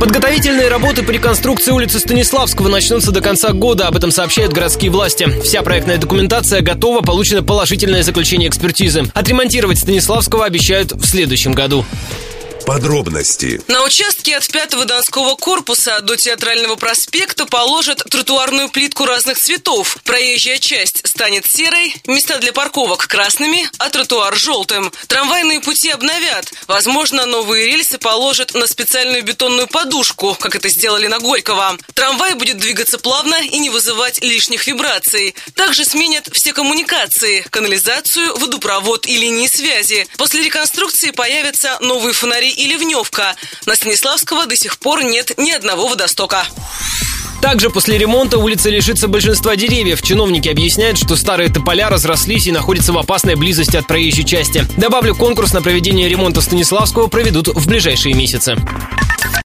Подготовительные работы по реконструкции улицы Станиславского начнутся до конца года, об этом сообщают городские власти. Вся проектная документация готова, получено положительное заключение экспертизы. Отремонтировать Станиславского обещают в следующем году. Подробности. На участке от 5-го Донского корпуса до Театрального проспекта положат тротуарную плитку разных цветов. Проезжая часть станет серой, места для парковок красными, а тротуар желтым. Трамвайные пути обновят. Возможно, новые рельсы положат на специальную бетонную подушку, как это сделали на Горького. Трамвай будет двигаться плавно и не вызывать лишних вибраций. Также сменят все коммуникации, канализацию, водопровод и линии связи. После реконструкции появятся новые фонари и ливневка. На Станиславского до сих пор нет ни одного водостока. Также после ремонта улица лишится большинства деревьев. Чиновники объясняют, что старые тополя разрослись и находятся в опасной близости от проезжей части. Добавлю, конкурс на проведение ремонта Станиславского проведут в ближайшие месяцы.